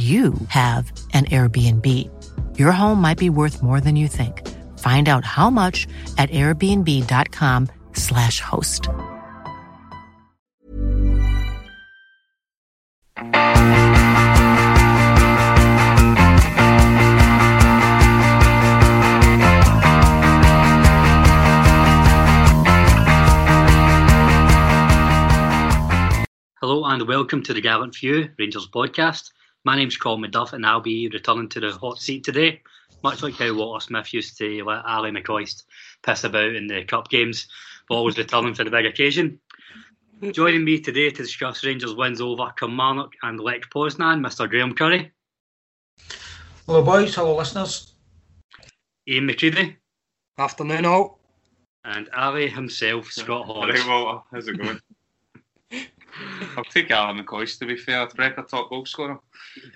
you have an Airbnb. Your home might be worth more than you think. Find out how much at airbnb.com/slash host. Hello and welcome to the Gallant Few Rangers podcast. My name's Colin MacDuff and I'll be returning to the hot seat today. Much like how Walter Smith used to let Ally McCoist piss about in the cup games, but always returning for the big occasion. Joining me today to discuss Rangers wins over Kilmarnock and Lech Poznan, Mr Graeme Currie. Hello boys, hello listeners. Iain McCreadie. Afternoon all. And Ally himself, Scott Hodge. Hey Walter, how's it going? I'll take Ally McCoist to be fair. Record top goal scorer.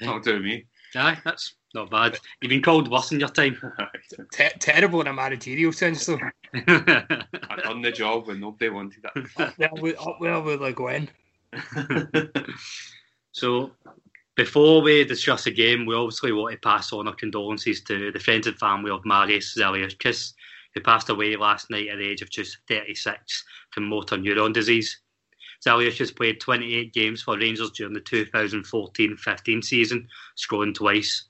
That'll do me. Aye, that's not bad. You've been called worse in your time. Te- terrible in a managerial sense though. I done the job when nobody wanted it. up there with, up there with Le Guen. so, before we discuss the game, we obviously want to pass on our condolences to the friends and family of Marius Zaliukas, who passed away last night at the age of just 36 from motor neuron disease. Zaliukas has played 28 games for Rangers during the 2014-15 season, scoring twice.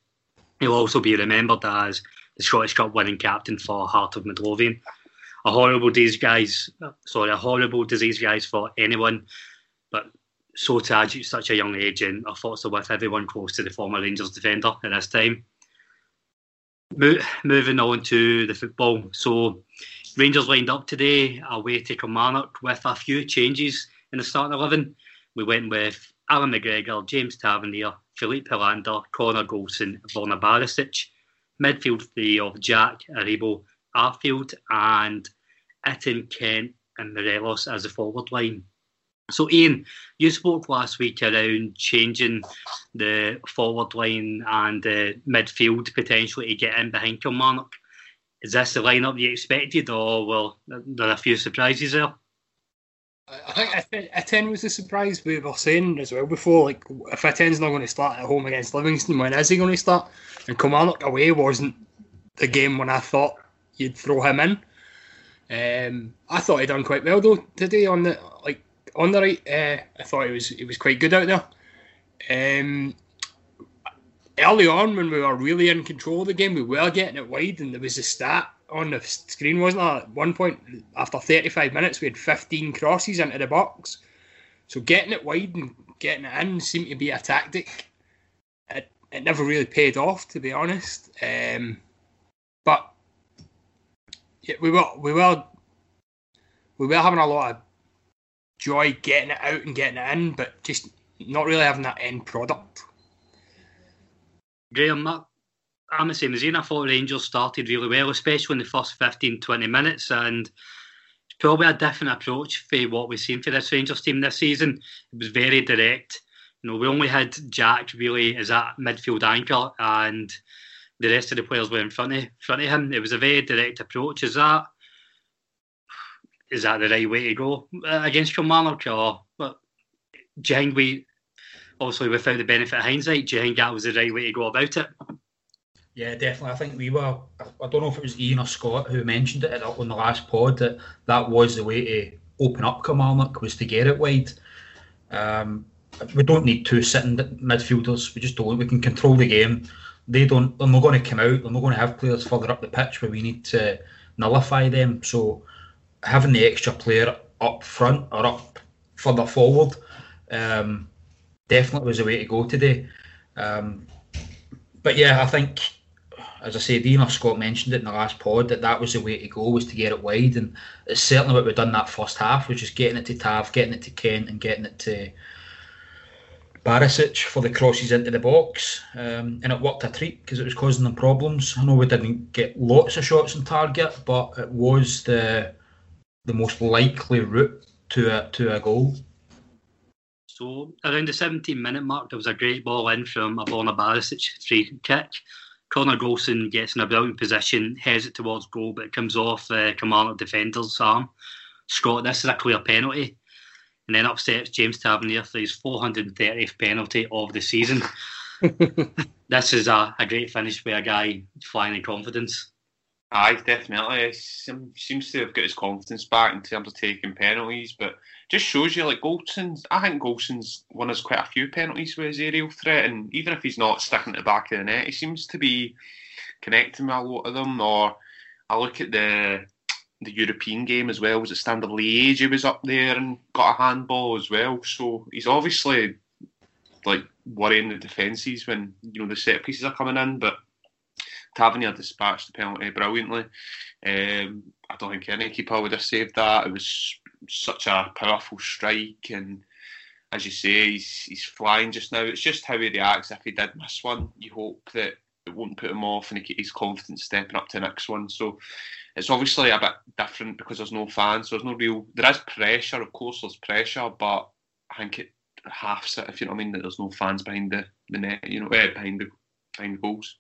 He'll also be remembered as the Scottish Cup winning captain for Heart of Midlothian. A horrible disease, guys. Uh, sorry, a horrible disease, guys, for anyone. But so tragic at such a young age, and our thoughts are with everyone close to the former Rangers defender at this time. Mo- moving on to the football. So, Rangers lined up today away to Kilmarnock with a few changes in the starting 11. We went with Alan McGregor, James Tavernier, Filip Helander, Connor Goldson, Borna Barisic. Midfield three of Jack, Aribo, Arfield, and Itten, Kent, and Morelos as a forward line. So, Iain, you spoke last week around changing the forward line and uh, midfield potentially to get in behind Kilmarnock. Is this the lineup you expected, or well, there are a few surprises there? I think Itten was the surprise we were saying as well before. Like, if Itten's not going to start at home against Livingston, when is he going to start? And Kilmarnock away wasn't the game when I thought you'd throw him in. Um, I thought he done quite well though today on the like on the right. Uh, I thought he was he was quite good out there. Um, early on, when we were really in control of the game, we were getting it wide, and there was a stat on the screen, wasn't there? At one point, after 35 minutes, we had 15 crosses into the box. So getting it wide and getting it in seemed to be a tactic. It, it never really paid off, to be honest. Um, but yeah, we were we were we were having a lot of joy getting it out and getting it in, but just not really having that end product. Graeme, I'm the same as Iain. I thought Rangers started really well, especially in the first 15, 20 minutes, and it's probably a different approach for what we've seen for this Rangers team this season. It was very direct, You know, we only had Jack really as that midfield anchor, and the rest of the players were in front of front of him. It was a very direct approach. Is that is that the right way to go uh, against Kilmarnock, or but do you think we obviously without the benefit of hindsight, do you think that was the right way to go about it? Yeah, definitely. I think we were. I don't know if it was Iain or Scott who mentioned it on the last pod that that was the way to open up Kilmarnock was to get it wide. Um, we don't need two sitting midfielders. We just don't. We can control the game. They don't. They're not going to come out. They're not going to have players further up the pitch where we need to nullify them. So having the extra player up front or up further forward um, definitely was the way to go today. Um, but yeah, I think as I say, Dean or Scott mentioned it in the last pod that that was the way to go was to get it wide, and it's certainly what we've done that first half, which is getting it to Tav, getting it to Kent, and getting it to Barisic for the crosses into the box, um, and it worked a treat because it was causing them problems. I know we didn't get lots of shots on target, but it was the the most likely route to a to a goal. So around the 17 minute mark, there was a great ball in from a Barisic free kick. Connor Goldson gets in a brilliant position, heads it towards goal, but it comes off the uh, Kilmarnock defender's arm. Scott, this is a clear penalty. And then up steps James Tavernier for his 430th penalty of the season. this is a, a great finish by a guy flying in confidence. Aye, definitely. He seems to have got his confidence back in terms of taking penalties, but just shows you like Goldson's. I think Goldson's won us quite a few penalties with his aerial threat, and even if he's not sticking at the back of the net, he seems to be connecting with a lot of them. Or I look at the the European game as well. Was it Standard Liège? He was up there and got a handball as well. So he's obviously like worrying the defences when you know the set pieces are coming in, but. Tavernier dispatched the penalty brilliantly. Um, I don't think any keeper would have saved that. It was such a powerful strike, and as you say, he's he's flying just now. It's just how he reacts if he did miss one. You hope that it won't put him off, and he, he's confident stepping up to the next one. So it's obviously a bit different because there's no fans. So there's no real. There is pressure, of course. There's pressure, but I think it halves it if you know what I mean. That there's no fans behind the, the net, you know, eh, behind the behind goals.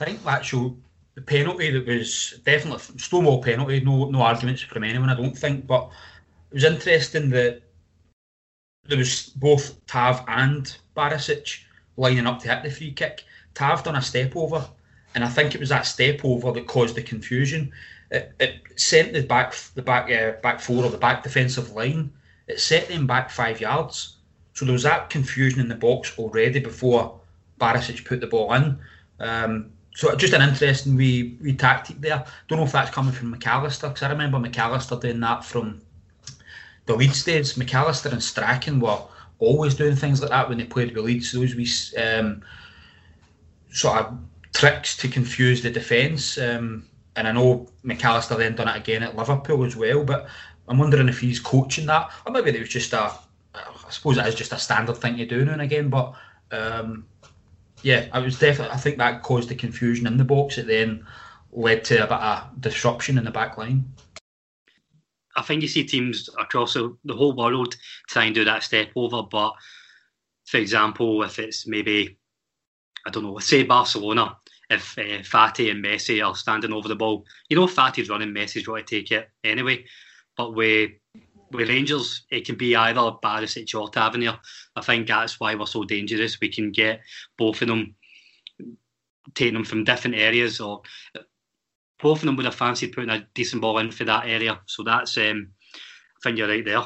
I think the actual the penalty that was definitely Stonewall penalty, no no arguments from anyone, I don't think. But it was interesting that there was both Tav and Barisic lining up to hit the free kick. Tav done a step over, and I think it was that step over that caused the confusion. It, it sent the back the back uh, back four or the back defensive line. It set them back five yards. So there was that confusion in the box already before Barisic put the ball in. Um, so just an interesting wee, wee tactic there. Don't know if that's coming from McAllister because I remember McAllister doing that from the Leeds days. McAllister and Strachan were always doing things like that when they played with Leeds. Those wee um, sort of tricks to confuse the defence. Um, and I know McAllister then done it again at Liverpool as well. But I'm wondering if he's coaching that, or maybe it was just a. I suppose it is just a standard thing to do now and again. But um, yeah, I was definitely. I think that caused the confusion in the box. It then led to a bit of disruption in the back line. I think you see teams across the, whole world try and do that step over, but for example, if it's maybe I don't know, say Barcelona, if uh, Fati and Messi are standing over the ball, you know, Fati's running, Messi's going to take it anyway. But with with Rangers, it can be either Barisic or Tavernier. I think that's why we're so dangerous. We can get both of them, taking them from different areas, or both of them would have fancied putting a decent ball in for that area. So that's, um, I think you're right there.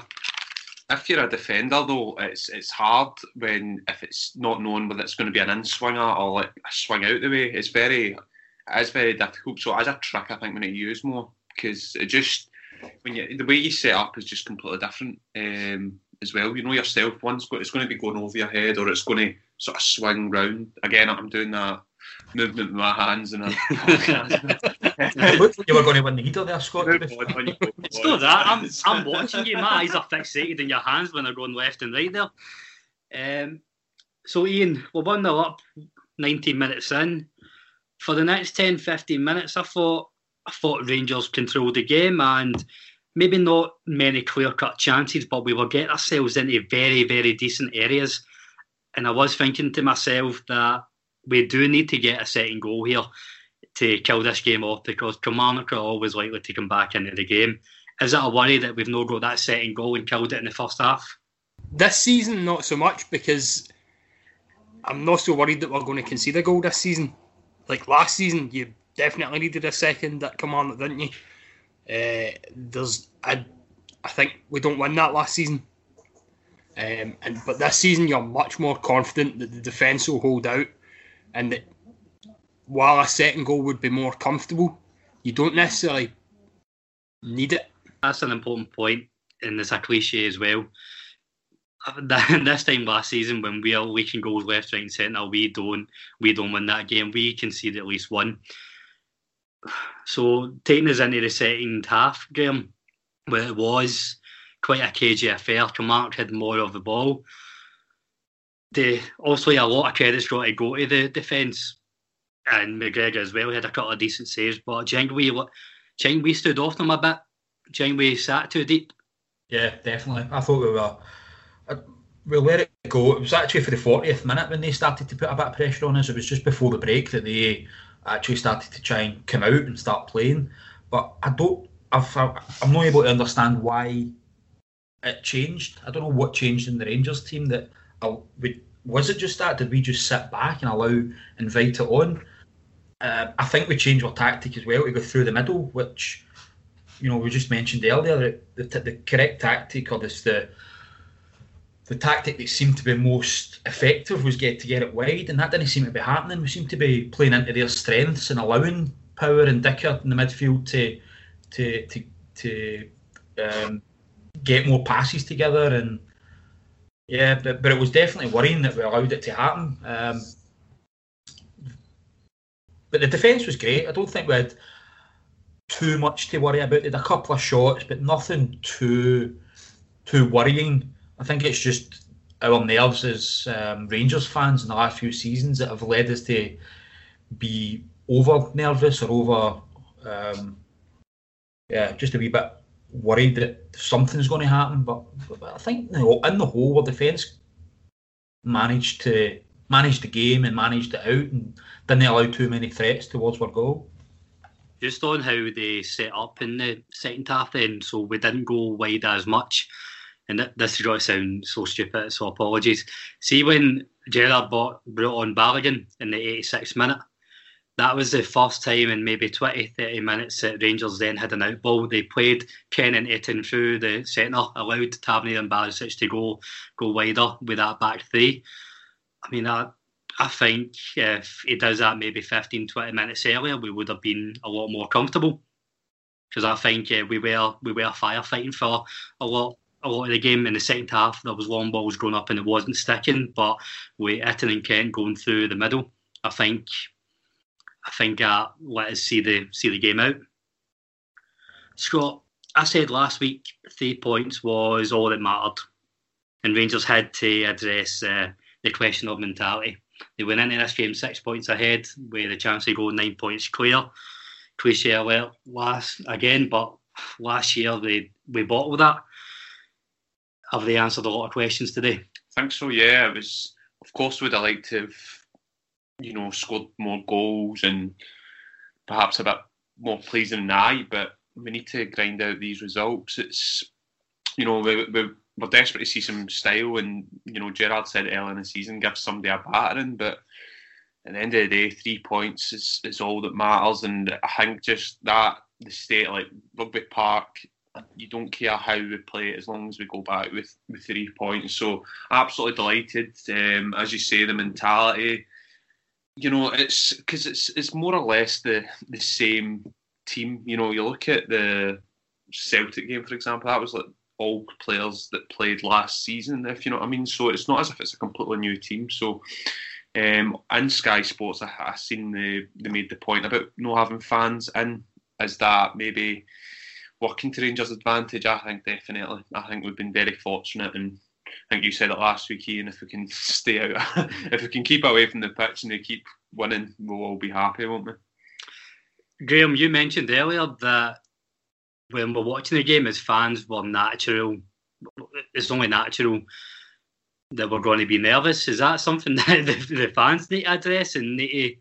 If you're a defender, though, it's it's hard when if it's not known whether it's going to be an in swinger or like a swing out the way. It's very, it's very difficult. So as a trick, I think we need to use more because it just when you the way you set up is just completely different um, as well. You know yourself. One's got it's going to be going over your head, or it's going to sort of swing round. Again, I'm doing that movement with my hands and. you were going to win the heater there, Scott. it's not that. I'm I'm watching you. My eyes are fixated in your hands when they're going left and right there. Um, so Iain, we're one 0 up, 19 minutes in. For the next 10, 15 minutes, I thought I thought Rangers controlled the game, and maybe not many clear cut chances, but we were getting ourselves into very, very decent areas. And I was thinking to myself that we do need to get a second goal here to kill this game off because Kilmarnock are always likely to come back into the game. Is that a worry that we've not got that second goal and killed it in the first half? This season, not so much because I'm not so worried that we're going to concede a goal this season. Like last season, you definitely needed a second at Kilmarnock, didn't you? Uh, there's, I, I think we don't win that last season. Um, and but this season, you're much more confident that the defence will hold out, and that while a second goal would be more comfortable, you don't necessarily need it. That's an important point, and it's a cliche as well. This time last season, when we are leaking goals left, right, and centre, we don't we don't win that game. We concede at least one. So taking us into the second half, Graeme, where it was quite a cagey affair. Kilmarnock had more of the ball. The obviously a lot of credit's got to go to the defence and McGregor as well We had a couple of decent saves, but think we, think we stood off them a bit? Think we sat too deep? Yeah, definitely. I thought we were. Uh, we'll let it go. It was actually for the 40th minute when they started to put a bit of pressure on us. It was just before the break that they actually started to try and come out and start playing. But I don't. I've, I'm not able to understand why it changed. I don't know what changed in the Rangers team that I, we, was it just that? Did we just sit back and allow invite it on? Uh, I think we changed our tactic as well to go through the middle, which you know we just mentioned earlier. The, the, correct tactic, or this the the tactic that seemed to be most effective was get to get it wide, and that didn't seem to be happening. We seemed to be playing into their strengths and allowing Power and Dicker in the midfield to to to to um, get more passes together and yeah, but, but it was definitely worrying that we allowed it to happen. Um, but the defence was great. I don't think we had too much to worry about. They had a couple of shots, but nothing too too worrying. I think it's just our nerves as um, Rangers fans in the last few seasons that have led us to be over nervous or over, um, yeah, just a wee bit worried that something's going to happen. But, but I think in the whole, our defence managed to manage the game and managed it out and didn't allow too many threats towards our goal. Just on how they set up in the second half, then, so we didn't go wide as much. And this is going to sound so stupid, so apologies. See, when Gerrard bought, brought on Balogun in the 86th minute, that was the first time in maybe 20, 30 minutes that Rangers then had an outball. They played Kent and Itten through the centre, allowed Tavernier and Barisic to go go wider with that back three. I mean, I, I think if he does that maybe 15, 20 minutes earlier, we would have been a lot more comfortable. Because I think uh, we were we were firefighting for a lot a lot of the game in the second half. There was long balls going up and it wasn't sticking, but with Itten and Kent going through the middle, I think I think uh, let us see the see the game out. Scott, I said last week three points was all that mattered, and Rangers had to address uh, the question of mentality. They went into this game six points ahead with a chance to go nine points clear. Cliche alert last again, but last year they we bottled that. Have they answered a lot of questions today? I think so. Yeah, it was. Of course, would have liked to have you know, scored more goals and perhaps a bit more pleasing than I. But we need to grind out these results. It's, you know, we, we, we're desperate to see some style. And, you know, Gerrard said earlier in the season, give somebody a battering. But at the end of the day, three points is, is all that matters. And I think just that, the state, like Rugby Park, you don't care how we play it as long as we go back with, with three points. So absolutely delighted. Um, as you say, the mentality, you know, it's because it's it's more or less the the same team. You know, you look at the Celtic game, for example, that was like all players that played last season, if you know what I mean. So it's not as if it's a completely new team. So um, in Sky Sports, I, I seen they, they made the point about not having fans and Is that maybe working to Rangers' advantage? I think definitely. I think we've been very fortunate and I think you said it last week, Iain. If we can stay out, if we can keep away from the pitch and they keep winning, we'll all be happy, won't we? Graeme, you mentioned earlier that when we're watching the game as fans, we're natural. It's only natural that we're going to be nervous. Is that something that the, fans need to address and need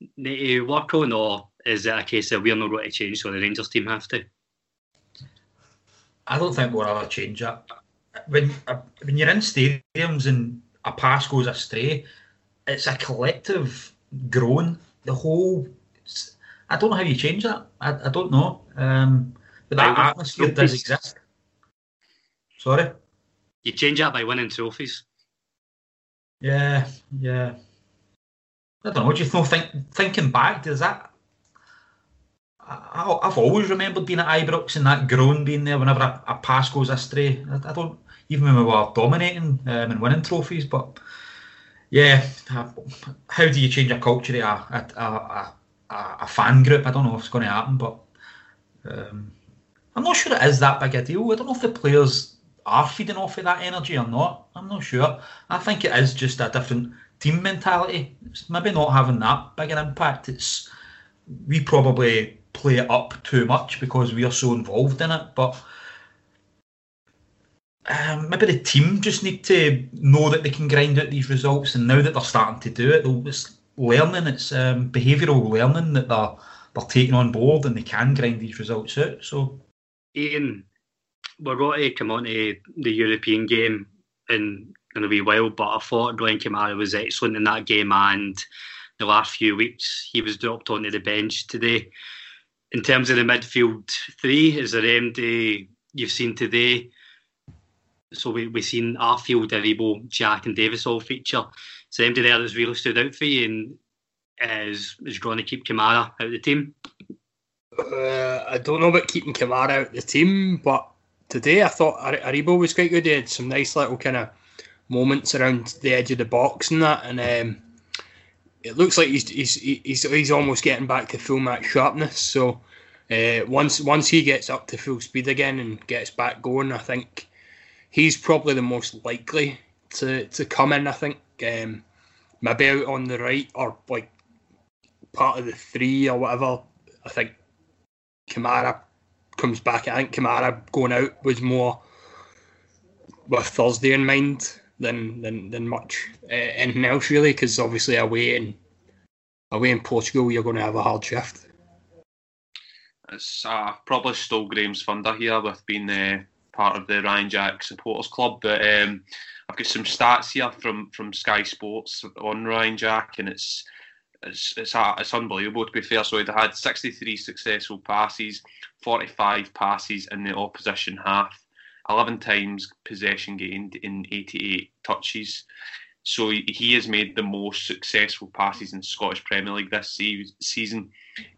to, need to work on, or is it a case that we're not going to change, so the Rangers team have to? I don't think we'll ever change that. When uh, when you're in stadiums and a pass goes astray, it's a collective groan. The whole. I don't know how you change that. I, I don't know. Um, but that atmosphere does exist. Sorry. You change that by winning trophies. Yeah, yeah. I don't know. Do you know? Think, thinking back, does that? I, I've always remembered being at Ibrox and that groan being there whenever a, a pass goes astray. I, I don't even when we were dominating um, and winning trophies, but yeah, how do you change a culture, a, a, a, a fan group? I don't know if it's going to happen, but um, I'm not sure it is that big a deal. I don't know if the players are feeding off of that energy or not. I'm not sure. I think it is just a different team mentality. It's maybe not having that big an impact. It's we probably play it up too much because we are so involved in it, but um, maybe the team just need to know that they can grind out these results, and now that they're starting to do it, it's learning, it's um, behavioural learning that they're they're taking on board, and they can grind these results out. So, Iain, we're going to come on to the European game in in a wee while, but I thought Glenn Kamara was excellent in that game, and the last few weeks he was dropped onto the bench today. In terms of the midfield three, is there anybody you've seen today? so we we seen Arfield, Aribo, Jack, and Davis all feature. So anybody there that's really stood out for you and is is going to keep Kamara out of the team? Uh, I don't know about keeping Kamara out of the team, but today I thought Aribo was quite good. He had some nice little kind of moments around the edge of the box and that, and um, it looks like he's, he's he's he's almost getting back to full match sharpness. So uh, once once he gets up to full speed again and gets back going, I think he's probably the most likely to, to come in. I think um, maybe out on the right or like part of the three or whatever. I think Kamara comes back. I think Kamara going out was more with Thursday in mind than than, than much uh, anything else really, because obviously away in away in Portugal you're going to have a hard shift. It's uh, probably still Graeme's funder here with being uh, part of the Ryan Jack supporters club. But um, I've got some stats here from from Sky Sports on Ryan Jack, and it's it's it's, uh, it's unbelievable to be fair. So they had 63 successful passes, 45 passes in the opposition half, 11 times possession gained in 88 touches. So he has made the most successful passes in Scottish Premier League this season,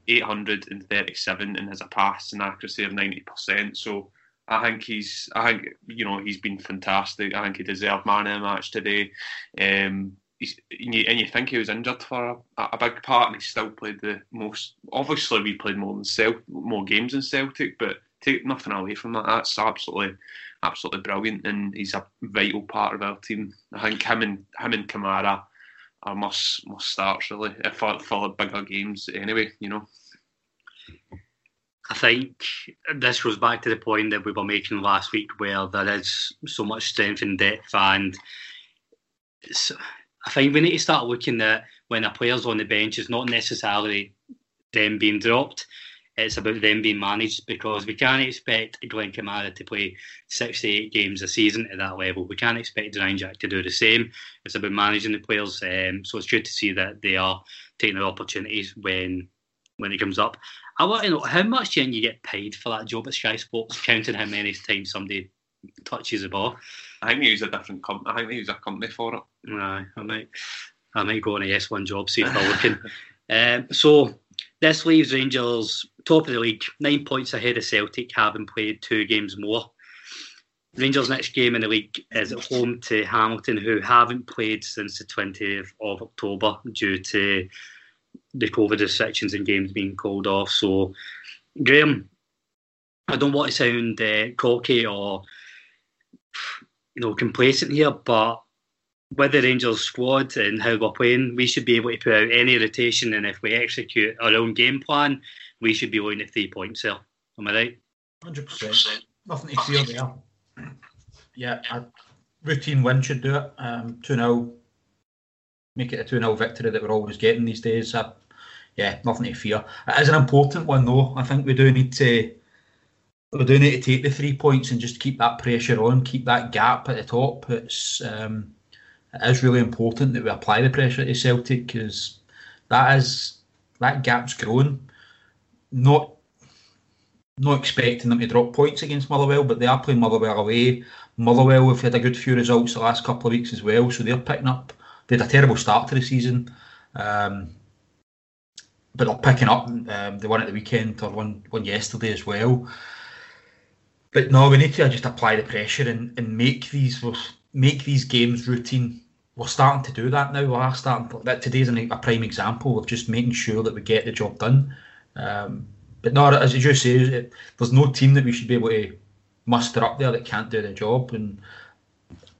837, and has a pass and accuracy of 90%. So I think he's. I think you know he's been fantastic. I think he deserved man of the match today. Um, and, you, and you think he was injured for a, a, big part, and he still played the most. Obviously, we played more than more games than Celtic, but take nothing away from that. That's absolutely, absolutely brilliant, and he's a vital part of our team. I think him and him and Kamara are must must starts really for for bigger games anyway. You know. I think this goes back to the point that we were making last week, where there is so much strength and depth, and I think we need to start looking at when a player's on the bench, it's not necessarily them being dropped. It's about them being managed because we can't expect Glenn Kamara to play 68 games a season at that level. We can't expect Ryan Jack to do the same. It's about managing the players. Um, so it's good to see that they are taking their opportunities when when it comes up. I want to know how much you get paid for that job at Sky Sports, counting how many times somebody touches the ball. I think they use a different company. I think they use a company for it. Aye, I might, I might go on a S one job see if they're looking. um, so this leaves Rangers top of the league, nine points ahead of Celtic, having played two games more. Rangers' next game in the league is at home to Hamilton, who haven't played since the 20th of October due to the COVID restrictions and games being called off. So, Graeme, I don't want to sound uh, cocky or you know complacent here, but with the Rangers squad and how we're playing, we should be able to put out any rotation, and if we execute our own game plan, we should be going to three points there. Am I right? Hundred percent. Nothing to fear there. Yeah, a routine win should do it. Um, two 0 make it a two 0 victory that we're always getting these days. Uh, yeah, nothing to fear. It is an important one though. I think we do need to we do need to take the three points and just keep that pressure on, keep that gap at the top. It's um, it is really important that we apply the pressure to Celtic because that is that gap's growing. Not not expecting them to drop points against Motherwell, but they are playing Motherwell away. Motherwell have had a good few results the last couple of weeks as well, so they're picking up. They had a terrible start to the season, um, but they're picking up. Um, they won at the weekend or won, won yesterday as well. But no, we need to just apply the pressure and, and make these make these games routine. We're starting to do that now. We are starting. That today's a prime example of just making sure that we get the job done. Um, but no, as you say, it, there's no team that we should be able to muster up there that can't do the job. And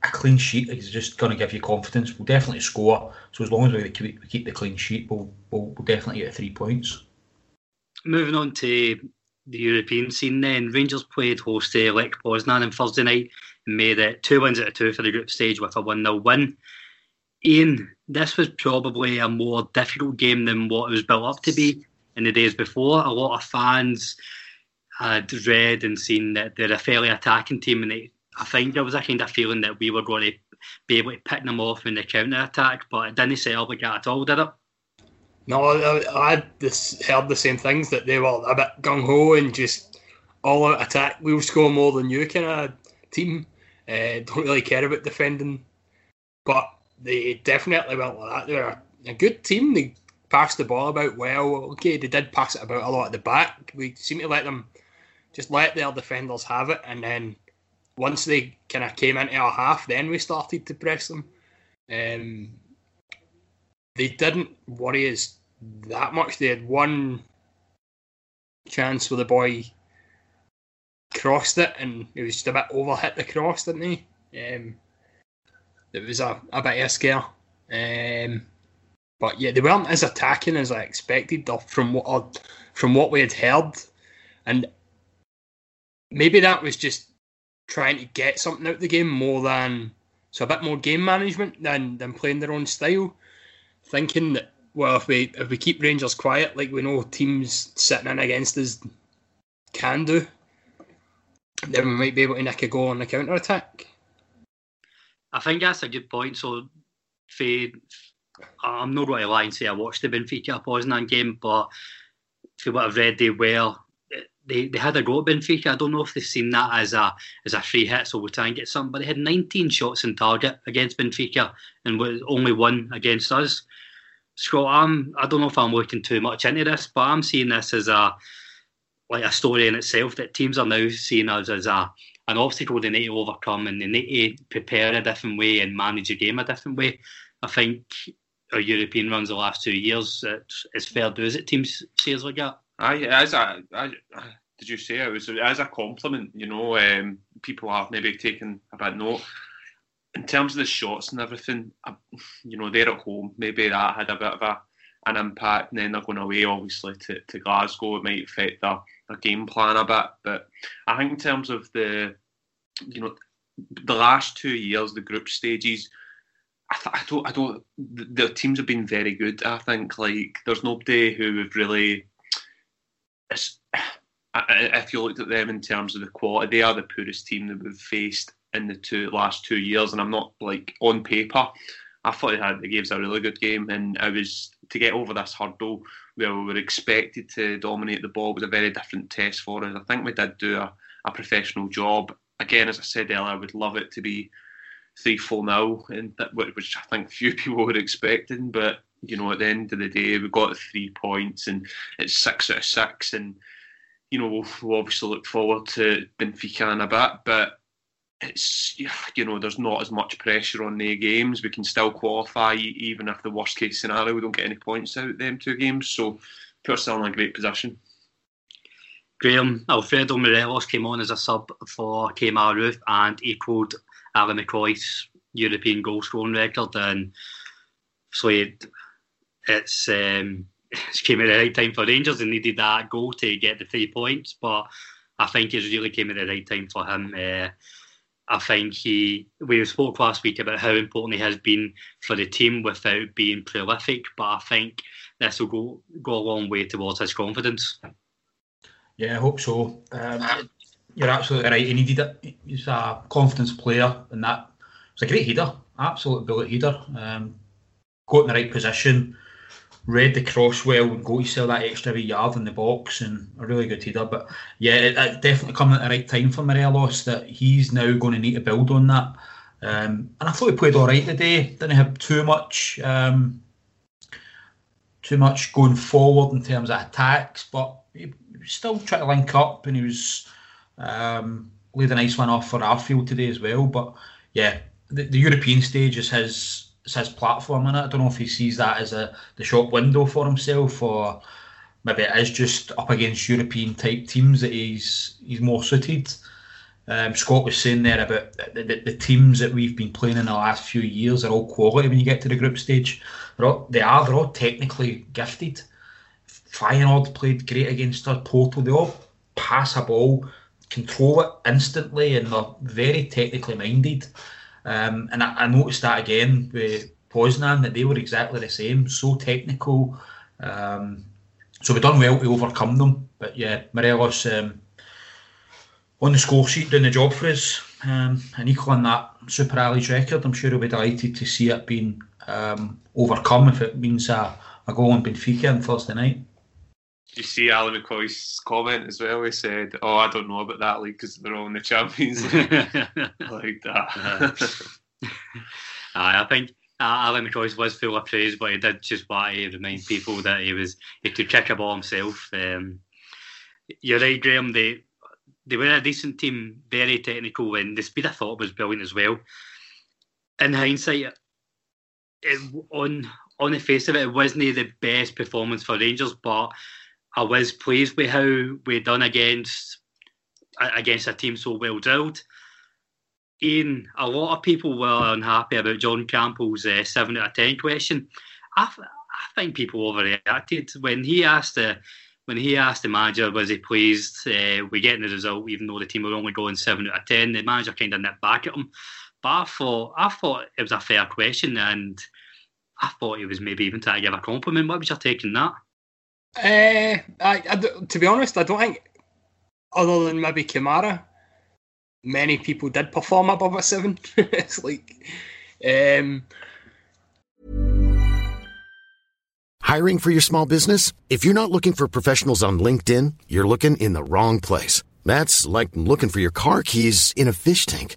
a clean sheet is just going to give you confidence. We'll definitely score. So as long as we keep, we keep the clean sheet, we'll, we'll, we'll definitely get three points. Moving on to the European scene then, Rangers played host to Lech Poznan on Thursday night and made it two wins out of two for the group stage with a 1 0 win. Iain, this was probably a more difficult game than what it was built up to be in the days before. A lot of fans had read and seen that they're a fairly attacking team, and I think there was a kind of feeling that we were going to be able to pick them off in the counter attack, but it didn't up like that at all, did it? No, I, I heard the same things that they were a bit gung ho and just all out attack. We'll score more than you kind of team. Uh, don't really care about defending, but they definitely went like that. They're a, good team. They passed the ball about well. Okay, they did pass it about a lot at the back. We seem to let them just let their defenders have it, and then once they kind of came into our half, then we started to press them. Um, they didn't worry us that much. They had one chance where the boy crossed it and it was just a bit overhit the cross, didn't he? Um, it was a, a bit of a scare. Um, but yeah, they weren't as attacking as I expected from what from what we had heard, and maybe that was just trying to get something out of the game more than so a bit more game management than than playing their own style thinking that well, if we if we keep Rangers quiet, like we know teams sitting in against us can do, then we might be able to nick a goal on the counter attack. I think that's a good point. So, Fade, I'm not going to lie and say I watched the Benfica Poznan game, but for what I've read, they were they, they had a go at Benfica. I don't know if they've seen that as a as a free hit, so we'll try and get some. But they had 19 shots in target against Benfica and was only one against us. Scott, I'm I don't know if I'm looking too much into this, but I'm seeing this as a like a story in itself that teams are now seeing us as a an obstacle they need to overcome and they need to prepare a different way and manage a game a different way. I think our European runs the last two years, it's, fair to it teams us like that. I as a I, did you say it was as a compliment? You know, um, people are maybe taking a bit note in terms of the shots and everything, you know, they're at home. Maybe that had a bit of a an impact. And then they're going away, obviously, to, to Glasgow. It might affect their, their game plan a bit. But I think in terms of the, you know, the last two years, the group stages, I, th- I don't, I don't. The, the, teams have been very good. I think like there's nobody who have really. If you looked at them in terms of the quality, they are the poorest team that we've faced in the two last two years, and I'm not like on paper. I thought they had they gave us a really good game, and I was to get over this hurdle where we were expected to dominate the ball was a very different test for us. I think we did do a, a professional job. Again, as I said earlier, I would love it to be three four now, and which I think few people were expecting. But you know, at the end of the day, we got three points, and it's six out of six, and you know, we'll, we'll obviously look forward to Benfica in a bit, but it's you know there's not as much pressure on the games. We can still qualify even if the worst case scenario we don't get any points out of them two games. So put ourselves in a great position. Graeme Alfredo Morelos came on as a sub for Kemar Roofe and equalled Ally McCoist's European goal scoring record. And so it, it's um, it came at the right time for Rangers and needed that goal to get the three points. But I think it's really came at the right time for him. Uh, I think he we spoke last week about how important he has been for the team without being prolific, but I think this will go go a long way towards his confidence. Yeah, I hope so. Um, you're absolutely right. He needed it. He's a confidence player, and that was a great header, absolute bullet header. Um, got in the right position, read the cross well, and go to sell that extra yard in the box, and a really good header. But yeah, it, it definitely coming at the right time for Morelos that he's now going to need to build on that. Um, and I thought he played all right today. Didn't have too much. Um, too much going forward in terms of attacks, but he still trying to link up, and he was um, laid a nice one off for Arfield today as well. But yeah, the, the European stage is his is his platform in it. I don't know if he sees that as a the shop window for himself, or maybe it is just up against European type teams that he's he's more suited. Um, Scott was saying there about the, the, the, teams that we've been playing in the last few years are all quality when you get to the group stage. They're all, they are, they're all technically gifted. Feyenoord played great against us, Porto, they all pass a ball, control it instantly, and they're very technically minded. Um, and I, I, noticed that again with Poznan, that they were exactly the same, so technical. Um, so we've done well to overcome them. But yeah, Morelos, um, on the score sheet doing the job for us. Um, and equal on that Super Ally's record, I'm sure he'll be delighted to see it being um, overcome if it means a, a goal on Benfica on Thursday night. You see Ally McCoist's comment as well. He said, "Oh, I don't know about that league because they're all in the Champions League like that." I think uh, Alan McCoy was full of praise, but he did just want to remind people that he was he could kick a ball himself. Um, you're right, Graeme. They they were a decent team, very technical, and the speed I thought was brilliant as well. In hindsight, it, on on the face of it, it wasn't the best performance for Rangers, but I was pleased with how we done against against a team so well drilled. Iain, a lot of people were unhappy about John Campbell's uh, seven out of ten question. I, I think people overreacted when he asked the when he asked the manager, was he pleased uh, with getting the result, even though the team were only going seven out of ten? The manager kind of nipped back at him. But I thought, I thought it was a fair question, and I thought he was maybe even trying to give a compliment. What was your take on that? Uh, I, I, to be honest, I don't think, other than maybe Kamara, many people did perform above a seven. it's like, um, Hiring for your small business? If you're not looking for professionals on LinkedIn, you're looking in the wrong place. That's like looking for your car keys in a fish tank.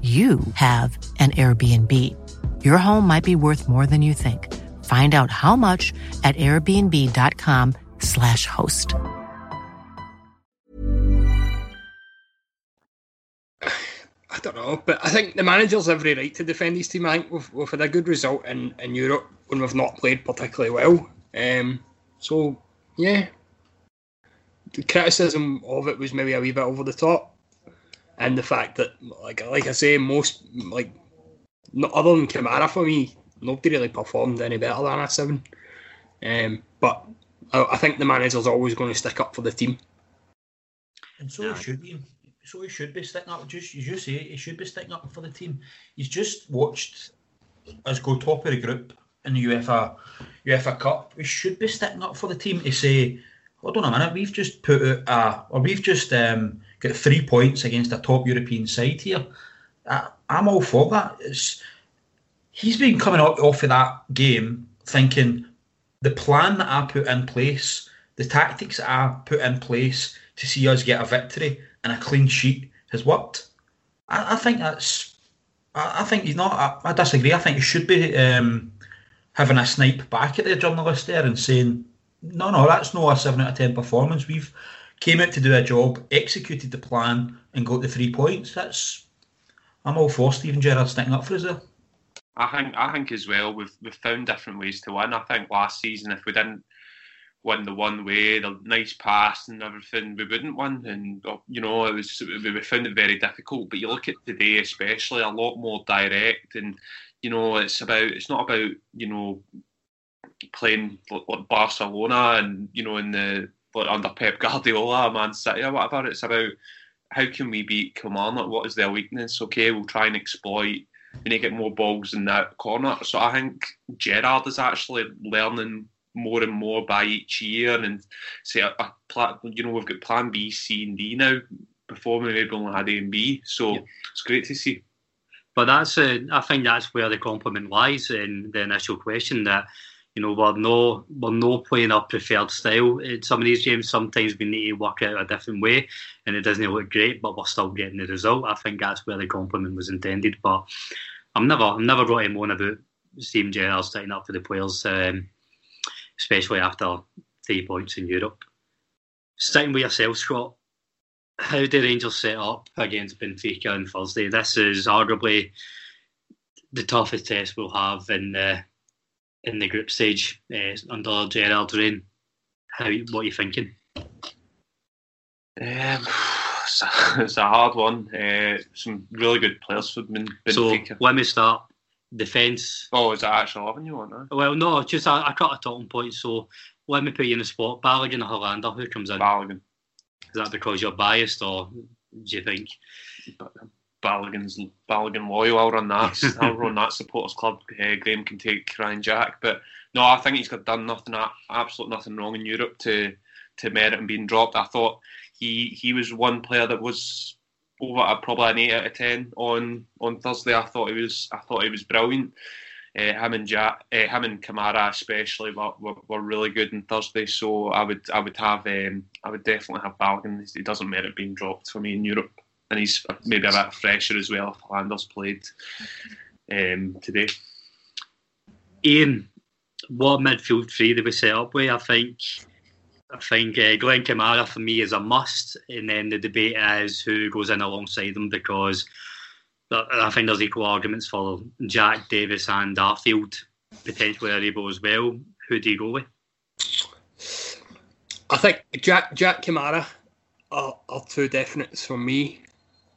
you have an Airbnb. Your home might be worth more than you think. Find out how much at airbnb.com/slash host. I don't know, but I think the manager's every right to defend his team. I think we've, we've had a good result in, in Europe when we've not played particularly well. Um, so, yeah. The criticism of it was maybe a wee bit over the top and the fact that, like like I say, most like not other than Kamara for me, nobody really performed any better than a seven. Um, but I, I, think the manager's always going to stick up for the team. And so yeah. he should be. So he should be sticking up. Just as you just say he should be sticking up for the team. He's just watched us go top of the group in the UEFA UEFA Cup. We should be sticking up for the team to say, hold on a minute, we've just put out, uh, or we've just um, get three points against a top European side here. I, am all for that. It's, he's been coming off, off of that game thinking the plan that I put in place, the tactics that I put in place to see us get a victory and a clean sheet has worked. I, I think that's. I, I, think he's not. I, I, disagree. I think he should be um, having a snipe back at the journalist there and saying, "No, no, that's not a seven out of ten performance. We've came out to do a job, executed the plan, and got the three points. That's. I'm all for Steven Gerrard sticking up for us there. I think I think as well we've we've found different ways to win. I think last season if we didn't win the one way, the nice pass and everything, we wouldn't win. And uh, you know, it was we found it very difficult. But you look at today, especially a lot more direct, and you know, it's about it's not about you know playing like Barcelona and you know in the like under Pep Guardiola, Man City or whatever. It's about how can we beat Kilmarnock? What is their weakness? Okay, we'll try and exploit we need to get more balls in that corner. So I think Gerrard is actually learning more and more by each year, and say a, a you know we've got Plan B, C, and D now. Before we maybe only had A and B, so yeah. it's great to see. But that's uh, I think that's where the compliment lies in the initial question that you know we're no we're no playing our preferred style in some of these games. Sometimes we need to work out a different way, and it doesn't look great, but we're still getting the result. I think that's where the compliment was intended. But I'm never I'm never going to moan about Steven Gerrard sticking up for the players. Um, especially after three points in Europe. Sticking with yourself, Scott, how do Rangers set up against Benfica on Thursday? This is arguably the toughest test we'll have in the in the group stage uh, under Gerrard's reign. How what are you thinking? Um, it's, a, it's a hard one. Uh, some really good players for Benfica. So let me start defence. Oh, is that actually 11 you want now? Well, no, just I, I cut a talking point, so let me put you in the spot. Balogun or Helander, who comes in? Balogun. Is that because you're biased, or do you think? Balogun's Balogun loyal. I'll run that. I'll run that supporters club. Uh, Graeme can take Ryan Jack, but no, I think he's got done nothing, absolute nothing wrong in Europe to to merit him being dropped. I thought he he was one player that was over a, probably an eight out of ten on on Thursday. I thought he was I thought he was brilliant. Uh, him and Jack, uh, him and Kamara especially were, were, were, really good on Thursday. So I would I would have um, I would definitely have Balogun. He doesn't merit being dropped for me in Europe, and he's maybe a bit fresher as well. Helander's played um, today. Iain, what midfield three did we set up with? I think I think uh, Glenn Kamara for me is a must, and then the debate is who goes in alongside him because I think there's equal arguments for Jack Davis and Arfield, potentially Aribo as well. Who do you go with? I think Jack Jack Kamara are, are two definites for me,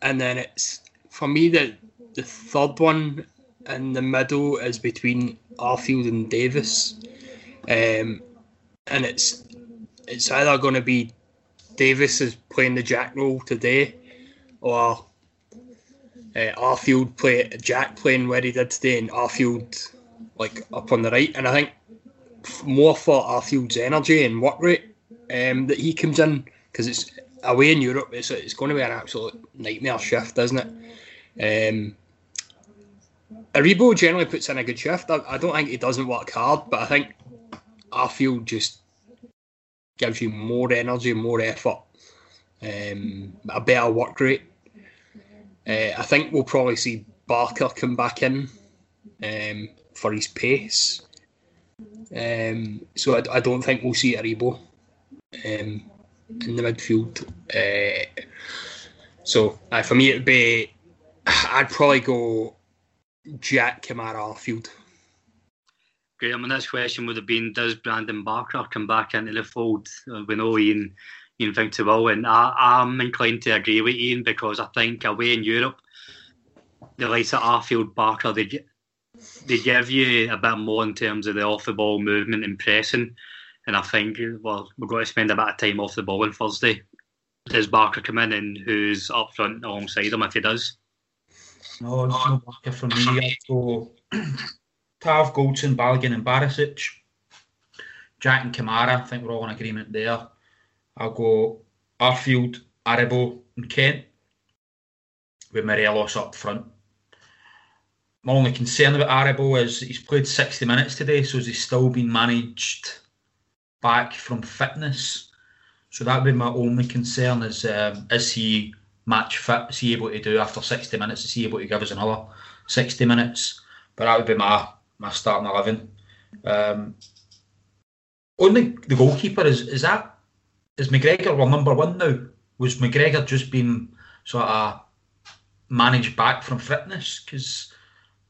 and then it's for me the the third one in the middle is between Arfield and Davis, um, and it's it's either going to be Davis is playing the Jack role today, or uh, Arfield play Jack playing where he did today, and Arfield like up on the right. And I think more for Arfield's energy and work rate um, that he comes in because it's away in Europe. It's it's going to be an absolute nightmare shift, isn't it? Um, Aribo generally puts in a good shift. I, I don't think he doesn't work hard, but I think Arfield just gives you more energy, more effort, um, a better work rate. Uh, I think we'll probably see Barker come back in um, for his pace. Um, so I, I, don't think we'll see Aribo um, in the midfield. Uh, so uh, for me, it'd be I'd probably go Jack Kamara Field. Great. I mean, this question would have been: Does Brandon Barker come back into the fold? Uh, we know Iain, Iain thinks he will, and I, I'm inclined to agree with Iain because I think away in Europe, the likes of Arfield, Barker, they they give you a bit more in terms of the off the ball movement and pressing. And I think well, we're going to spend a bit of time off the ball on Thursday. Does Barker come in and who's up front alongside him if he does? No, it's no Barker for me. I'd go Tav, Goldson, Balogun, and Barisic. Jack and Kamara, I think we're all in agreement there. I'll go Arfield, Aribo, and Kent with Morelos up front. my only concern about Aribo is he's played 60 minutes today, so he's still been managed back from fitness. So that would be my only concern is um, is he match fit? Is he able to do after 60 minutes? Is he able to give us another 60 minutes? But that would be my my starting 11. Um, only the goalkeeper is is that is McGregor well number one now? Was McGregor just been sort of managed back from fitness? Because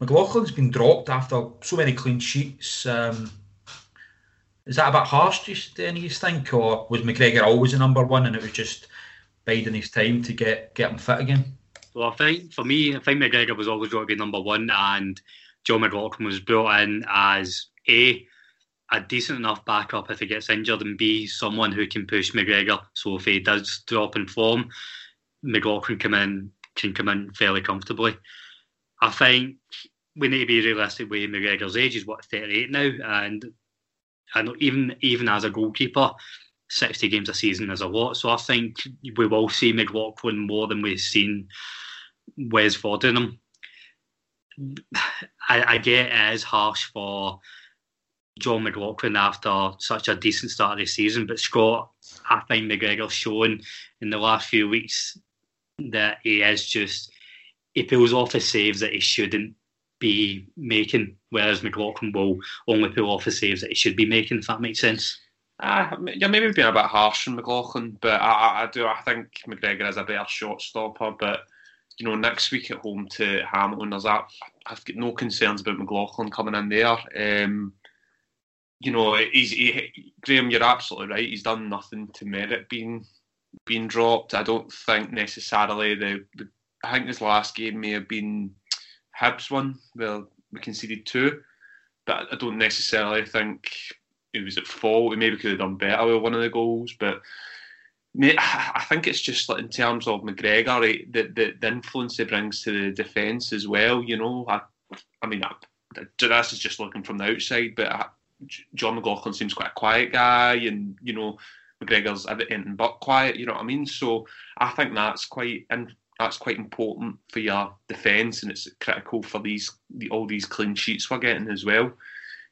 McLaughlin's been dropped after so many clean sheets. Um, is that a bit harsh, do you, do you think? Or was McGregor always the number one and it was just biding his time to get, get him fit again? Well, I think for me, I think McGregor was always going to be number one, and John McLaughlin was brought in as A, a decent enough backup if he gets injured, and B, someone who can push McGregor. So if he does drop in form, McLaughlin come in can come in fairly comfortably. I think we need to be realistic with McGregor's age. He's what 38 now, and and even even as a goalkeeper, 60 games a season is a lot. So I think we will see McLaughlin more than we've seen Wes Foderingham. I, I get it is harsh for John McLaughlin after such a decent start of the season, but Scott, I think McGregor's shown in the last few weeks that he is just he pulls off his saves that he shouldn't be making, whereas McLaughlin will only pull off the saves that he should be making. If that makes sense. Uh, yeah, maybe being a bit harsh on McLaughlin, but I, I do. I think McGregor is a better shot stopper. But you know, next week at home to Hamilton, there's that. I've got no concerns about McLaughlin coming in there. Um, you know, he's he, Graeme. You're absolutely right. He's done nothing to merit being being dropped. I don't think necessarily the, the I think his last game may have been Hibs one where we conceded two, but I don't necessarily think it was at fault. We maybe could have done better with one of the goals, but I think it's just like in terms of McGregor, the, the, the influence he brings to the defence as well. You know, I, I mean, is just looking from the outside, but I, John McLaughlin seems quite a quiet guy, and you know, McGregor's anything but quiet. You know what I mean? So I think that's quite in, that's quite important for your defence, and it's critical for these all these clean sheets we're getting as well.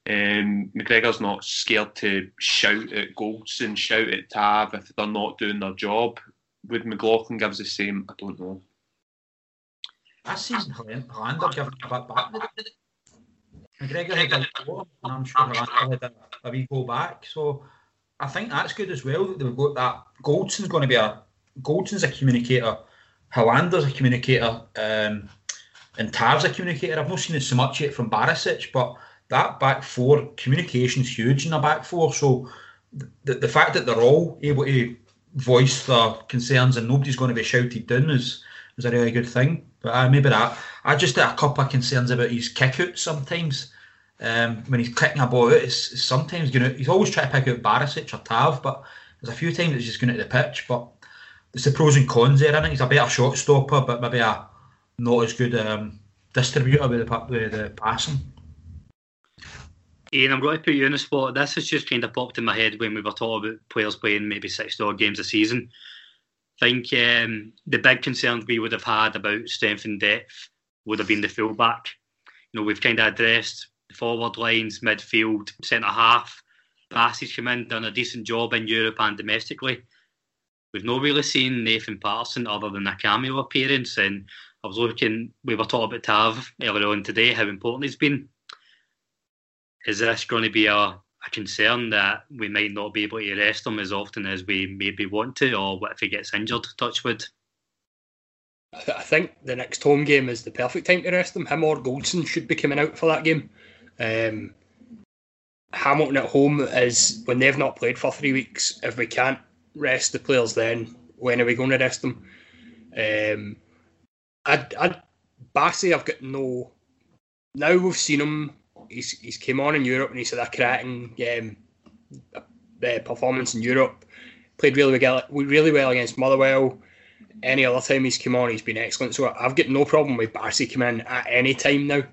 Um, McGregor's not scared to shout at Goldson, shout at Tav if they're not doing their job. Would McLaughlin gives the same? I don't know. Last season, Helander gave a bit back. McGregor had a goal, and I'm sure Helander had a, a wee go back. So I think that's good as well. That they've got that. Goldson's going to be a Goldson's a communicator Helander's a communicator, um, and Tav's a communicator. I've not seen it so much yet from Barisic, but that back four communication's huge in the back four. So the, the fact that they're all able to voice their concerns and nobody's going to be shouted down is is a really good thing. But uh, maybe that I just had a couple of concerns about his kick out sometimes. Um, when he's kicking a ball out, it's, it's sometimes going to. He's always trying to pick out Barisic or Tav, but there's a few times it's just going to the pitch. But there's the pros and cons there. I think he's a better shot stopper, but maybe a not as good um, distributor with the, with the passing. Iain, I'm going to put you in the spot. This has just kind of popped in my head when we were talking about players playing maybe 60 odd games a season. I think um, the big concerns we would have had about strength and depth would have been the fullback. You know, we've kind of addressed the forward lines, midfield, centre half. Bassey's come in, done a decent job in Europe and domestically we've not really seen Nathan Patterson other than a cameo appearance. And I was looking, we were talking about Tav earlier on today, how important he's been. Is this going to be a, a concern that we might not be able to rest him as often as we maybe want to, or what if he gets injured? Touchwood. I think the next home game is the perfect time to rest him. Him or Goldson should be coming out for that game. Um, Hamilton at home is when they've not played for three weeks. If we can't rest the players then? When are we going to rest them? Um, I, I, Bassey, I've got no. Now we've seen him. He's he's came on in Europe and he's had a cracking um, uh, performance in Europe. Played really well, really well against Motherwell. Any other time he's come on, he's been excellent. So I've got no problem with Bassey coming in at any time now.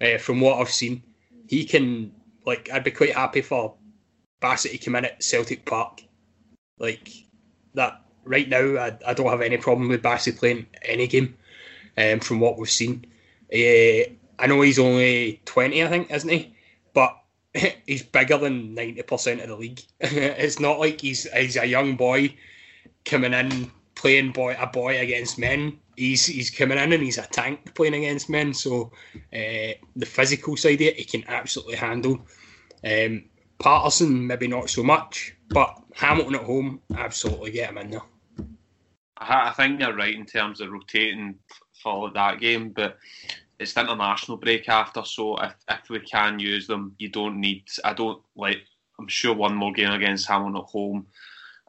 Uh, from what I've seen, he can like. I'd be quite happy for Bassey to come in at Celtic Park like that right now, I, I don't have any problem with Bassey playing any game um, from what we've seen. Uh, I know he's only 20, I think, isn't he? But he's bigger than 90% of the league. it's not like he's he's a young boy coming in playing boy a boy against men. He's he's coming in and he's a tank playing against men. So uh, the physical side of it, he can absolutely handle. Um, Patterson maybe not so much, but Hamilton at home, absolutely get him in there. I think you're right in terms of rotating for that game, but it's the international break after, so if, if we can use them, you don't need. I don't like. I'm sure one more game against Hamilton at home.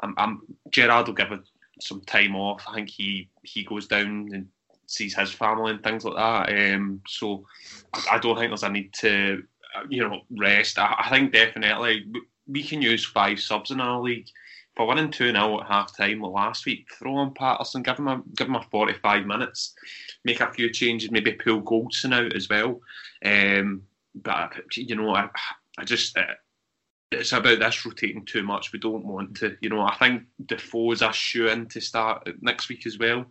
I'm, I'm Gerrard will give it some time off. I think he he goes down and sees his family and things like that. Um, so I, I, don't think there's a need to you know rest. I, I, think definitely we can use five subs in our league. For winning two 0 at half time last week, throw on Patterson, give him a give him a forty five minutes make a few changes, maybe pull Goldson out as well. Um, but you know, I, I just uh, it's about this rotating too much. We don't want to, you know. I think Defoe's a shoe in to start next week as well.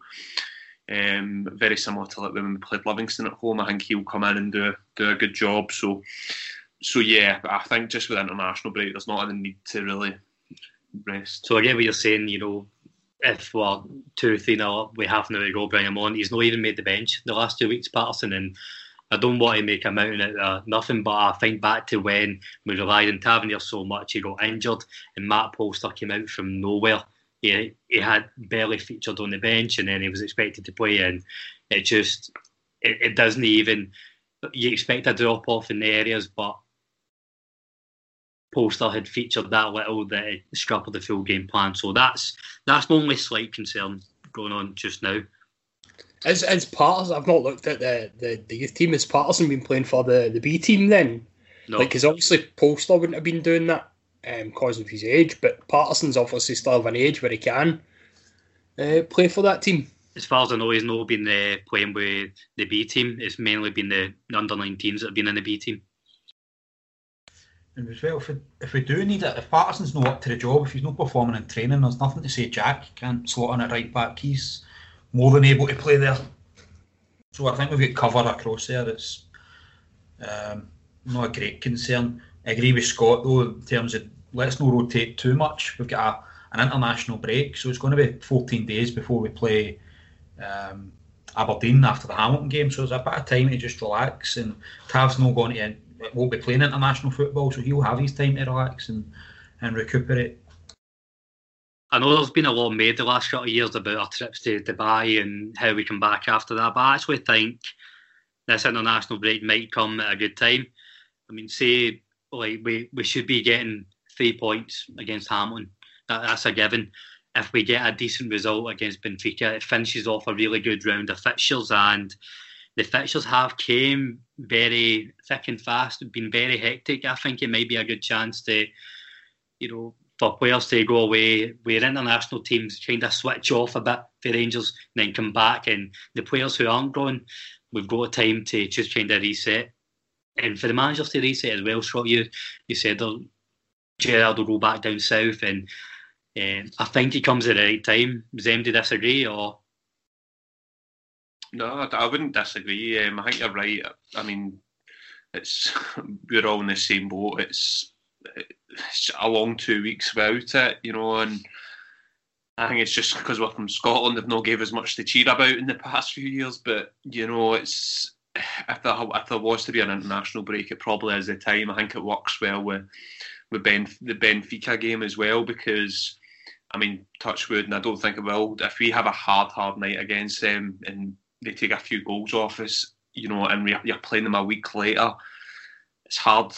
Um, very similar to like when we played Livingston at home. I think he'll come in and do do a good job. So, so yeah, I think just with international break, there's not a need to really rest. So I get what you're saying. You know, if we're two, three nil, we have now to go bring him on. He's not even made the bench the last two weeks, Patterson, and I don't want to make a mountain out of nothing, but I think back to when we relied on Tavernier so much, he got injured, and Matt Polster came out from nowhere. He, he had barely featured on the bench, and then he was expected to play, and it just it, it doesn't even. You expect a drop off in the areas, but Polster had featured that little that it scuppered the full game plan. So that's that's my only slight concern going on just now. As is Patterson? I've not looked at the, the, the youth team. Has Patterson been playing for the, the B team then? No. Like, because obviously Polster wouldn't have been doing that um, because of his age, but Patterson's obviously still of an age where he can uh, play for that team. As far as I know, he's not been uh, playing with the B team. It's mainly been the under 19s that have been in the B team. As well, if we, if we do need it, if Patterson's not up to the job, if he's not performing in training, there's nothing to say Jack can't slot in at right back. He's more than able to play there. So I think we've got cover across there. It's um, not a great concern. I agree with Scott though in terms of let's not rotate too much. We've got a, an international break, so it's going to be 14 days before we play um, Aberdeen after the Hamilton game. So there's a bit of time to just relax. And Tav's not going to won't be playing international football, so he'll have his time to relax and, and recuperate. I know there's been a lot made the last couple of years about our trips to Dubai and how we come back after that, but I actually think this international break might come at a good time. I mean, say like we, we should be getting three points against Hamilton. That, that's a given. If we get a decent result against Benfica, it finishes off a really good round of fixtures and the fixtures have came very thick and fast, been very hectic. I think it might be a good chance to, you know, for players to go away where international teams kind of switch off a bit for Rangers and then come back. And the players who aren't going, we've got time to just kind of reset. And for the managers to reset as well, Scott, you you said Gerrard will go back down south, and uh, I think he comes at the right time. Zem, do you disagree or? No, I wouldn't disagree. Um, I think you're right. I mean, it's we're all in the same boat. It's, it's a long two weeks without it, you know, and I think it's just because we're from Scotland, they've not gave us much to cheer about in the past few years. But you know, it's if there if there was to be an international break, it probably is the time. I think it works well with with Ben the Benfica game as well because. I mean, touch wood, and I don't think it will. If we have a hard, hard night against them and they take a few goals off us, you know, and you're playing them a week later. It's hard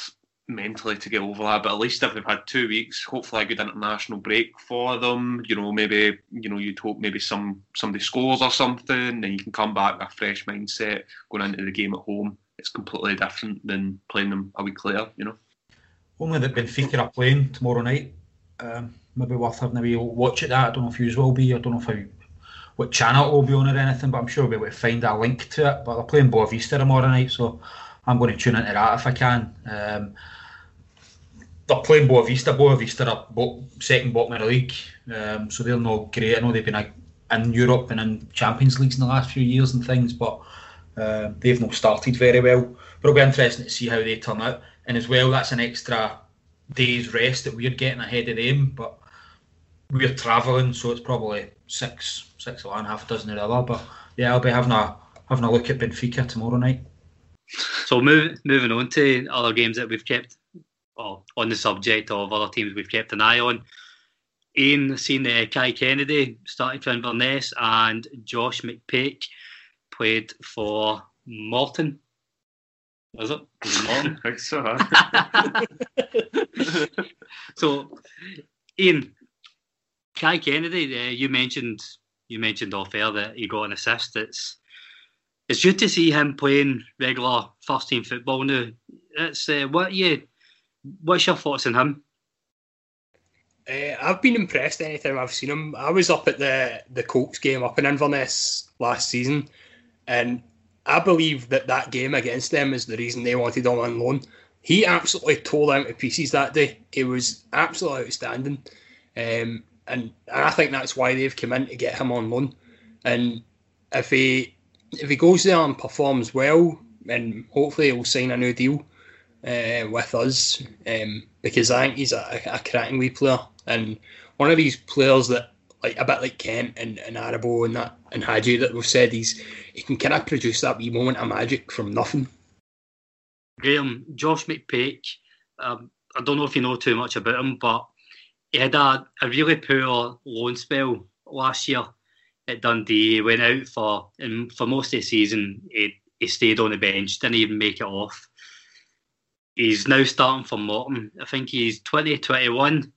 mentally to get over that, but at least if they've had two weeks, hopefully a good international break for them. You know, maybe you know you'd hope maybe some somebody scores or something, and you can come back with a fresh mindset going into the game at home. It's completely different than playing them a week later. You know. Only that Benfica are playing tomorrow night. Um, maybe worth having a wee watch at that. I don't know if you will be. I don't know if how what channel it will be on or anything, but I'm sure we'll be able to find a link to it. But they're playing Boavista tomorrow night, so I'm going to tune into that if I can. Um, they're playing Boavista. Boavista are bo- second bottom of the league, um, so they're not great. I know they've been in Europe and in Champions Leagues in the last few years and things, but Uh, they've not started very well, but it'll be interesting to see how they turn out. And as well, that's an extra day's rest that we're getting ahead of them. But we're travelling, so it's probably six, six of one, half a dozen of the other. But yeah, I'll be having a having a look at Benfica tomorrow night. So move, moving on to other games that we've kept, well, on the subject of other teams we've kept an eye on. Iain seen uh, Kai Kennedy started for Inverness and Josh McPake played for Morton. Was it? Was it Morton? I think so. huh? so, Iain, Kai Kennedy, uh, you mentioned you mentioned off air that he got an assist. It's it's good to see him playing regular first team football now. It's uh, what you what's your thoughts on him? Uh, I've been impressed anytime I've seen him. I was up at the the Colts game up in Inverness last season, and I believe that that game against them is the reason they wanted him on loan. He absolutely tore them to pieces that day. It was absolutely outstanding, um, and, and I think that's why they've come in to get him on loan. And if he if he goes there and performs well, then hopefully he'll sign a new deal uh, with us um, because I think he's a, a cracking wee player and one of these players that like a bit like Kent and, and Aribo and that and Hadji that we've said he's he can kind of produce that wee moment of magic from nothing. Graeme, Josh McPake, um, I don't know if you know too much about him, but he had a, a really poor loan spell last year at Dundee. He went out for and for most of the season. He, he stayed on the bench, didn't even make it off. He's now starting for Morton. I think he's 20, 21.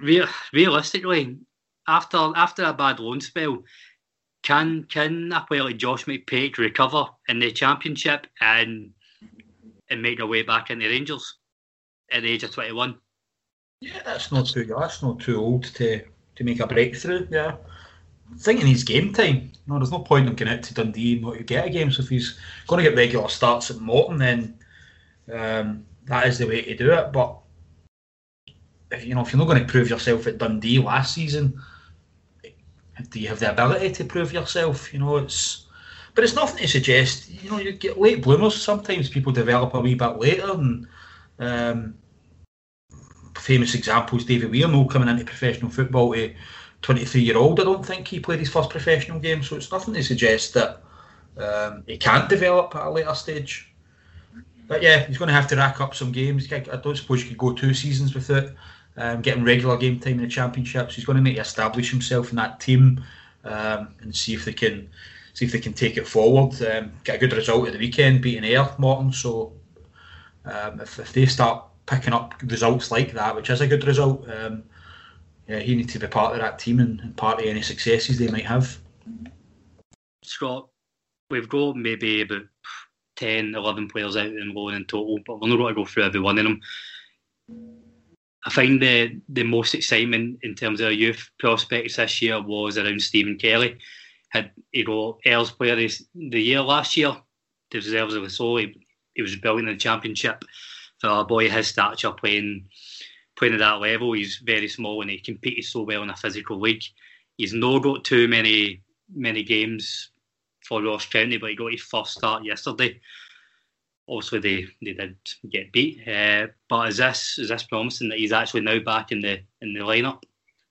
Real, realistically, after after a bad loan spell, can can a player like Josh McPake recover in the championship and and make their way back into the Rangers at the age of 21? Yeah, that's not too that's not too old to to make a breakthrough. Yeah. Thinking he's game time. No, there's no point in getting out to Dundee and not get a game. So if he's going to get regular starts at Morton, then um, that is the way to do it. But if you know if you're not going to prove yourself at Dundee last season, do you have the ability to prove yourself? You know, it's but it's nothing to suggest. You know, you get late bloomers. Sometimes people develop a wee bit later, and um, famous examples, David Weir, no coming into professional football to 23 year old. I don't think he played his first professional game, so it's nothing to suggest that um, he can't develop at a later stage. But yeah, he's going to have to rack up some games. I don't suppose you could go two seasons without um, getting regular game time in the championship. So he's going to need to establish himself in that team um, and see if they can see if they can take it forward. Um, get a good result at the weekend, beating Ayr Morton. So um, if, if they start picking up results like that, which is a good result. Um, yeah, he needs to be part of that team and, and part of any successes they might have. Scott, we've got maybe about 10, 11 players out in loan in total, but we're not going to go through every one of them. I find the the most excitement in terms of youth prospects this year was around Stephen Kelly. Had he got Earls Player the Year last year, deservedly so. He, he was brilliant in the championship for a boy his stature playing playing at that level. He's very small and he competed so well in a physical league. He's not got too many many games for Ross County, but he got his first start yesterday. Obviously, they, they did get beat, uh, but is this is this promising that he's actually now back in the in the lineup?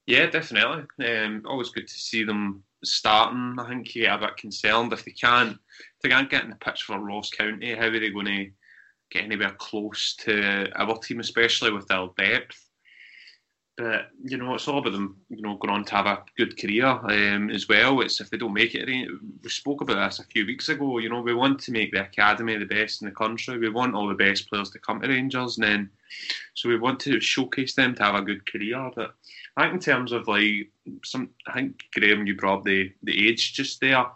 Yeah, definitely. Um, always good to see them starting. I think you get a bit concerned if they can't if they can't get in the pitch for Ross County. How are they going to get anywhere close to our team, especially with their depth. But you know, it's all about them. You know, going on to have a good career um, as well. It's if they don't make it. We spoke about this a few weeks ago. You know, we want to make the academy the best in the country. We want all the best players to come to Rangers, and then so we want to showcase them to have a good career. But I think in terms of like some, I think Graeme, you brought the the age just there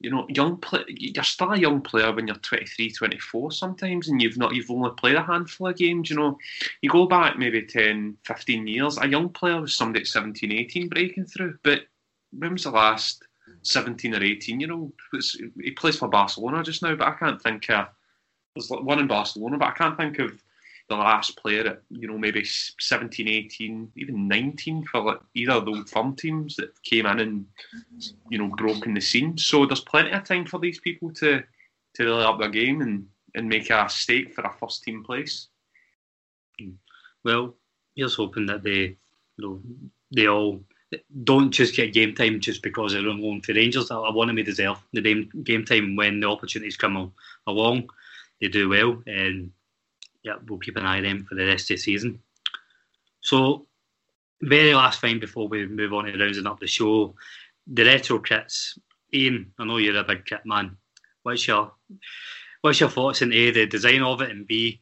you know, young play, you're still a young player when you're 23, 24 sometimes, and you've not you've only played a handful of games. You know, you go back maybe 10, 15 years, a young player was somebody at 17, 18 breaking through. But when was the last 17 or 18 year old? He plays for Barcelona just now, but I can't think of. There's one in Barcelona, but I can't think of the last player at you know maybe 17, 18, even 19 for like either of the firm teams that came in and you know broken the scene. So there's plenty of time for these people to to really up their game and and make a stake for a first team place. Well, here's hoping that they, you know, they all don't just get game time just because they're on loan for Rangers. I, I want them to deserve the game, game time when the opportunities come along. They do well, and yeah, we'll keep an eye on them for the rest of the season. So, very last thing before we move on to rounding up the show, the retro kits. Iain, I know you're a big kit man. What's your what's your thoughts on A, the design of it, and B,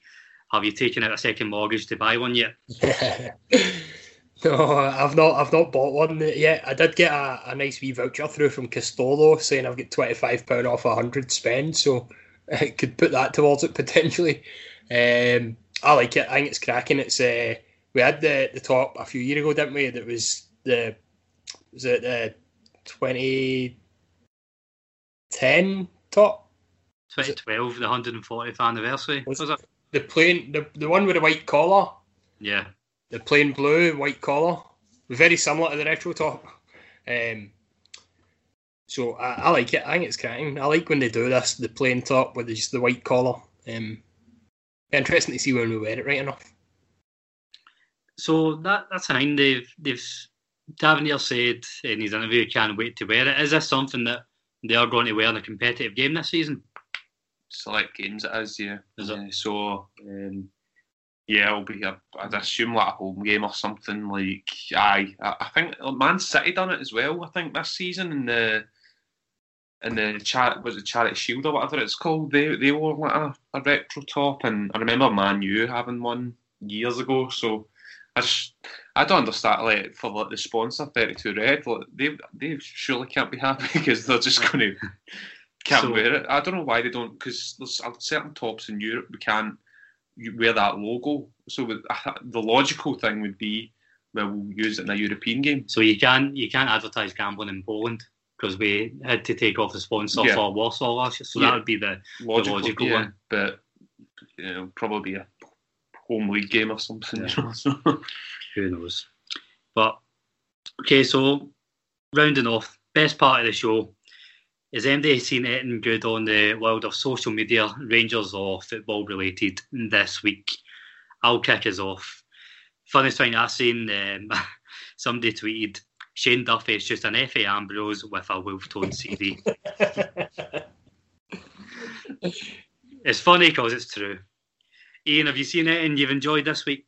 have you taken out a second mortgage to buy one yet? no, I've not. I've not bought one yet. I did get a, a nice wee voucher through from Castore saying I've got twenty five pound off a hundred spend, so I could put that towards it potentially. Um, I like it. I think it's cracking. It's uh, we had the the top a few years ago, didn't we? That was the was it the twenty ten top? Twenty twelve, the hundred and fortieth anniversary. Was, was, it the plain the the one with the white collar? Yeah, the plain blue white collar, very similar to the retro top. Um, so I, I, like it. I think it's cracking. I like when they do this, the plain top with just the white collar. Um, interesting to see when we wear it right enough. So that that's fine. They've they've Tavernier said in his interview can't wait to wear it. Is this something that they are going to wear in a competitive game this season? Select games it is, yeah. Is it? so um, yeah, it'll be a, I'd assume like a home game or something. Like I I think Man City done it as well. I think this season in the and the chat was it Charity Shield or whatever it's called. They they wore like a, a retro top, and I remember Man U having one years ago. So I just, I don't understand like for like the sponsor Thirty Two Red, like, they they surely can't be happy because they're just going to can't so, wear it. I don't know why they don't because there's certain tops in Europe we can't wear that logo. So the logical thing would be well we'll use it in a European game. So you can you can't advertise gambling in Poland because we had to take off the sponsor yeah. for Warsaw last year. So yeah. that would be the logical, the logical yeah. one. But you know, probably a home league game or something. Who knows? But okay, so rounding off, best part of the show. Is MD seen anything good on the world of social media, Rangers or football related this week? I'll kick us off. Funniest thing I've seen, um, somebody tweeted Shane Duffy is just an Efe Ambrose with a wolf tone CD. it's funny because it's true. Iain, have you seen it and you've enjoyed this week?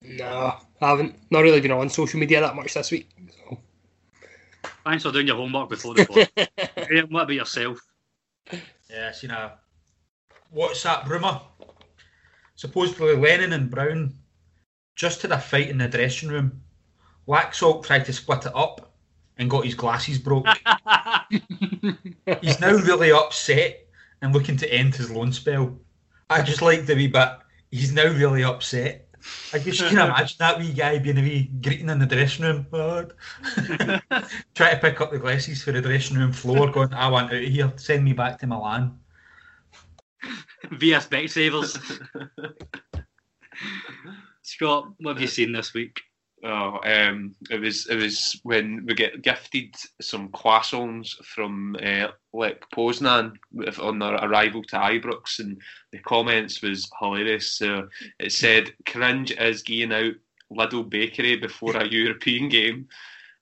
No, I haven't. Not really been on social media that much this week. So. Thanks for doing your homework before the pod. what about yourself? Yeah, I seen a WhatsApp rumour. Supposedly Lennon and Brown just had a fight in the dressing room Laxalt tried to split it up and got his glasses broke. He's now really upset and looking to end his loan spell. I just like the wee bit. He's now really upset. I just can imagine that wee guy being a wee greeting in the dressing room. Try to pick up the glasses for the dressing room floor, going, I want out of here. Send me back to Milan. Via Specsavers. Scott, what have you seen this week? Oh, um, it was it was when we get gifted some croissants from uh, Lech Poznan on our arrival to Ibrox, and the comments was hilarious. So it said, "Cringe is going out Lidl Bakery before a European game."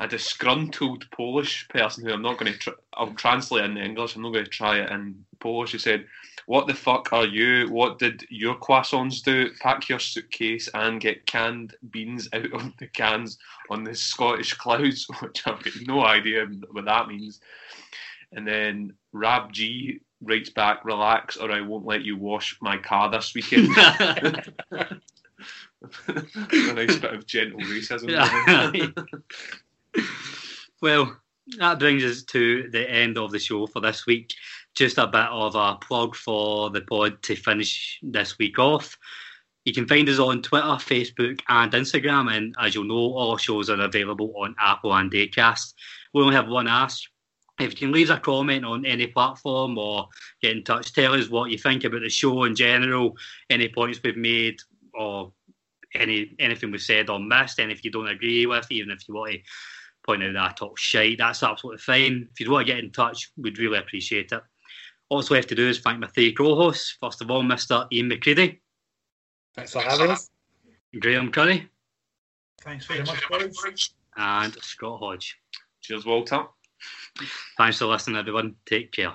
A disgruntled Polish person who I'm not going to. Tr- I'll translate in English. I'm not going to try it in Polish. He said, what the fuck are you? What did your croissants do? Pack your suitcase and get canned beans out of the cans on the Scottish clouds, which I've got no idea what that means. And then Rab G writes back, relax or I won't let you wash my car this weekend. a nice bit of gentle racism. Well, that brings us to the end of the show for this week just a bit of a plug for the pod to finish this week off. You can find us on Twitter, Facebook, and Instagram. And as you'll know, all our shows are available on Apple and Acast. We only have one ask. If you can leave a comment on any platform or get in touch, tell us what you think about the show in general, any points we've made, or any anything was said or missed, and if you don't agree with, even if you want to point out that I talk shite, that's absolutely fine. If you'd want to get in touch, we'd really appreciate it. All that's left to do is thank my three co-hosts. First of all, Mr. Iain McCreadie. Thanks for having us. Graeme Currie. Thanks very much, boys. And Scott Hodge. Cheers, Walter. Thanks for listening, everyone. Take care.